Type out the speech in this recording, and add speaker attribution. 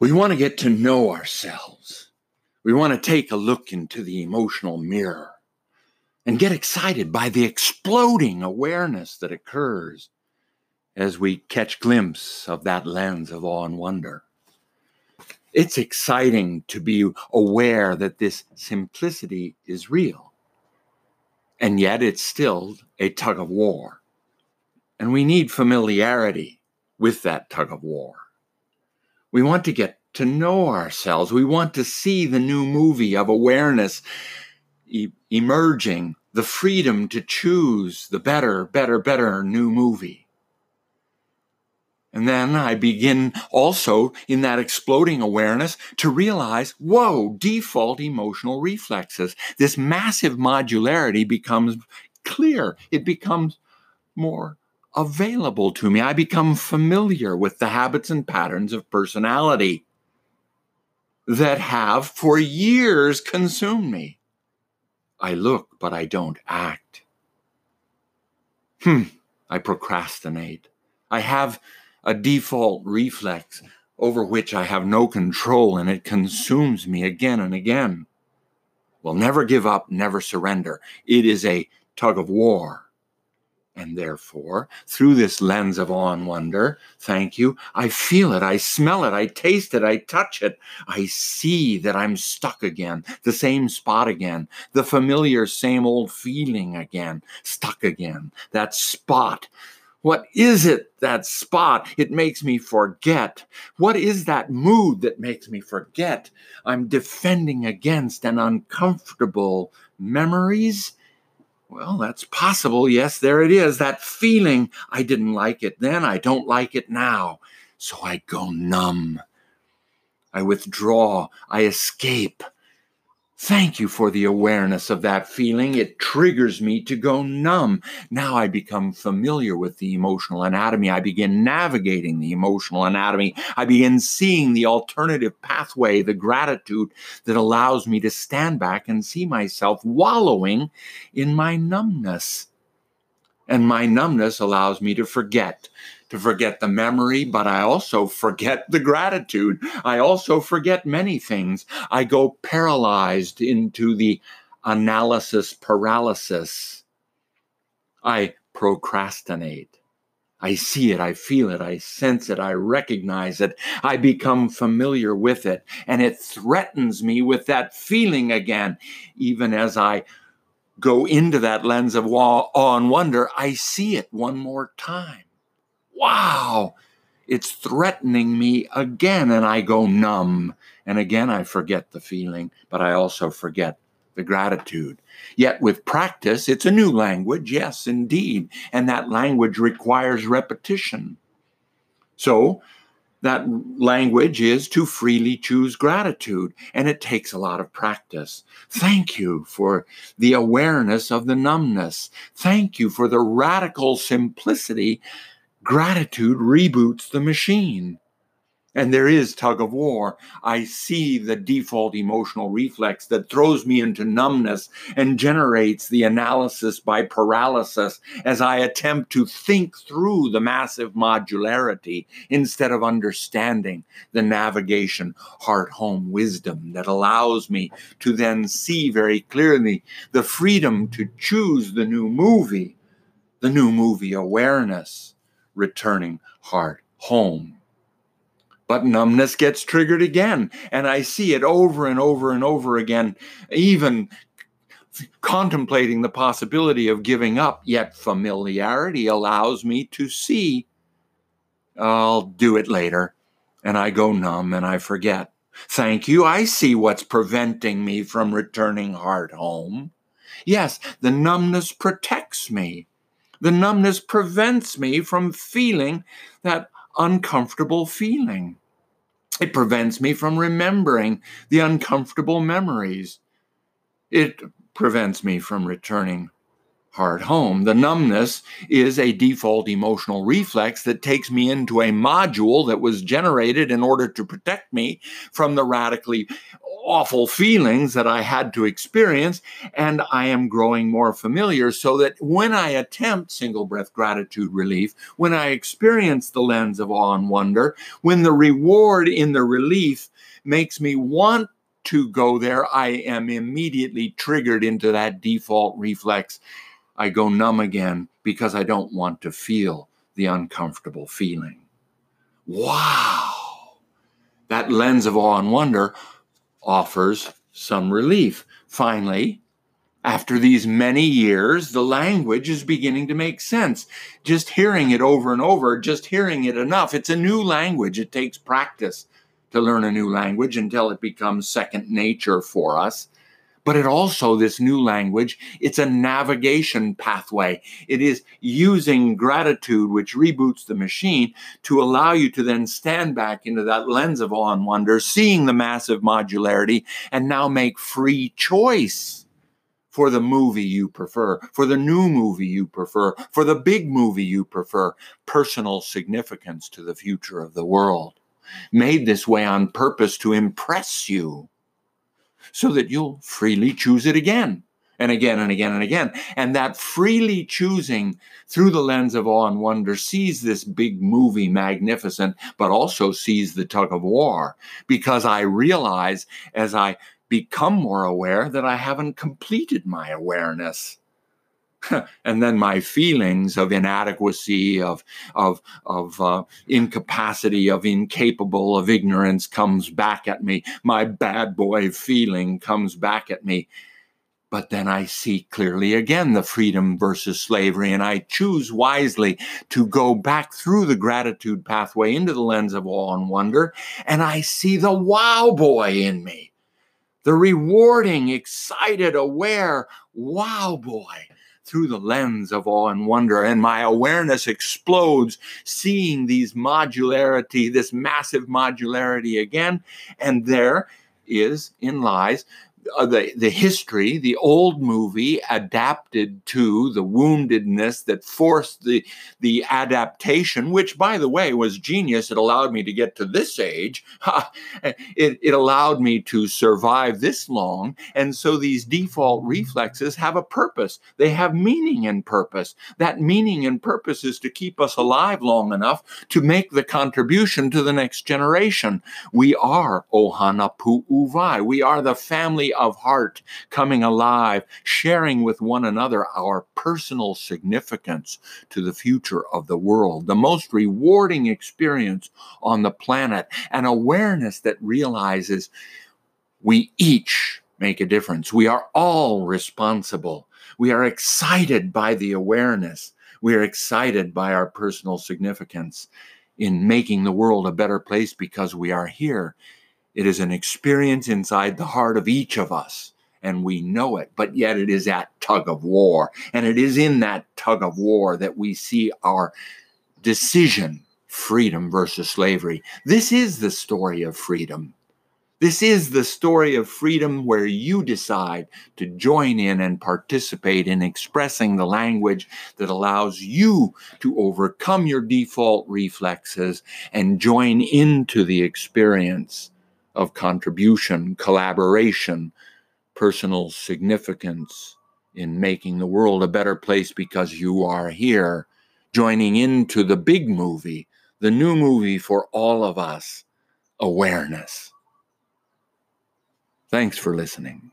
Speaker 1: We want to get to know ourselves. We want to take a look into the emotional mirror and get excited by the exploding awareness that occurs as we catch glimpse of that lens of awe and wonder. It's exciting to be aware that this simplicity is real. And yet it's still a tug of war. And we need familiarity with that tug of war. We want to get to know ourselves. We want to see the new movie of awareness e- emerging, the freedom to choose the better, better, better new movie. And then I begin also in that exploding awareness to realize, whoa, default emotional reflexes. This massive modularity becomes clear. It becomes more available to me. I become familiar with the habits and patterns of personality that have for years consumed me. I look, but I don't act. Hmm, I procrastinate. I have a default reflex over which I have no control and it consumes me again and again. Well, never give up, never surrender. It is a tug of war. And therefore, through this lens of awe and wonder, thank you, I feel it, I smell it, I taste it, I touch it. I see that I'm stuck again, the same spot again, the familiar same old feeling again, stuck again, that spot. What is it, that spot? It makes me forget. What is that mood that makes me forget? I'm defending against an uncomfortable memories well, that's possible. Yes, there it is. That feeling. I didn't like it then. I don't like it now. So I go numb. I withdraw. I escape. Thank you for the awareness of that feeling. It triggers me to go numb. Now I become familiar with the emotional anatomy. I begin navigating the emotional anatomy. I begin seeing the alternative pathway, the gratitude that allows me to stand back and see myself wallowing in my numbness. And my numbness allows me to forget to forget the memory, but I also forget the gratitude. I also forget many things. I go paralyzed into the analysis paralysis. I procrastinate. I see it, I feel it, I sense it, I recognize it, I become familiar with it, and it threatens me with that feeling again. Even as I go into that lens of awe and wonder, I see it one more time wow, it's threatening me again. And I go numb. And again, I forget the feeling, but I also forget the gratitude. Yet with practice, it's a new language, yes, indeed. And that language requires repetition. So, that language is to freely choose gratitude, and it takes a lot of practice. Thank you for the awareness of the numbness. Thank you for the radical simplicity Gratitude reboots the machine. And there is tug of war. I see the default emotional reflex that throws me into numbness and generates the analysis by paralysis as I attempt to think through the massive modularity instead of understanding the navigation, heart home wisdom that allows me to then see very clearly the freedom to choose the new movie, the new movie awareness returning heart home. But numbness gets triggered again, and I see it over and over and over again, even contemplating the possibility of giving up, yet familiarity allows me to see I'll do it later. And I go numb and I forget. Thank you. I see what's preventing me from returning heart home. Yes, the numbness protects me. The numbness prevents me from feeling that uncomfortable feeling. It prevents me from remembering the uncomfortable memories. It prevents me from returning heart home. The numbness is a default emotional reflex that takes me into a module that was generated in order to protect me from the radically awful feelings that I had to experience, and I am growing more familiar so that when I attempt single breath gratitude relief, when I experience the lens of awe and wonder, when the reward in the relief makes me want to go there, I am immediately triggered into that default reflex. I go numb again because I don't want to feel the uncomfortable feeling. Wow! That lens of awe and wonder offers some relief. Finally, after these many years, the language is beginning to make sense. Just hearing it over and over, just hearing it enough. It's a new language. It takes practice to learn a new language until it becomes second nature for us but it also this new language it's a navigation pathway it is using gratitude which reboots the machine to allow you to then stand back into that lens of awe and wonder seeing the massive modularity and now make free choice for the movie you prefer, for the new movie you prefer, for the big movie you prefer, personal significance to the future of the world. Made this way on purpose to impress you so that you'll freely choose it again and again and again and again. And that freely choosing through the lens of awe and wonder sees this big movie magnificent, but also sees the tug of war because I realize as I become more aware that I haven't completed my awareness. and then my feelings of inadequacy, of of of uh, incapacity, of incapable, of ignorance comes back at me. My bad boy feeling comes back at me. But then I see clearly again the freedom versus slavery, and I choose wisely to go back through the gratitude pathway into the lens of awe and wonder, and I see the wow boy in me. The rewarding, excited, aware wow boy through the lens of awe and wonder, and my awareness explodes, seeing these modularity, this massive modularity again. And there is in lies uh, the, the history, the old movie adapted to the woundedness that forced the, the adaptation, which, by the way, was genius. It allowed me to get to this age. it, it allowed me to survive this long. And so these default reflexes have a purpose, they have meaning and purpose. That meaning and purpose is to keep us alive long enough to make the contribution to the next generation. We are Ohana Pu'uwai. We are the family of heart coming alive, sharing with one another our personal significance to the future of the world, the most rewarding experience on the planet, an awareness that realizes we each make a difference. We are all responsible. We are excited by the awareness. We are excited by our personal significance in making the world a better place because we are here it is an experience inside the heart of each of us, and we know it, but yet it is that tug of war. And it is in that tug of war that we see our decision freedom versus slavery. This is the story of freedom. This is the story of freedom where you decide to join in and participate in expressing the language that allows you to overcome your default reflexes and join into the experience of contribution, collaboration, personal significance in making the world a better place because you are here, joining into the big movie, the new movie for all of us awareness. Thanks for listening.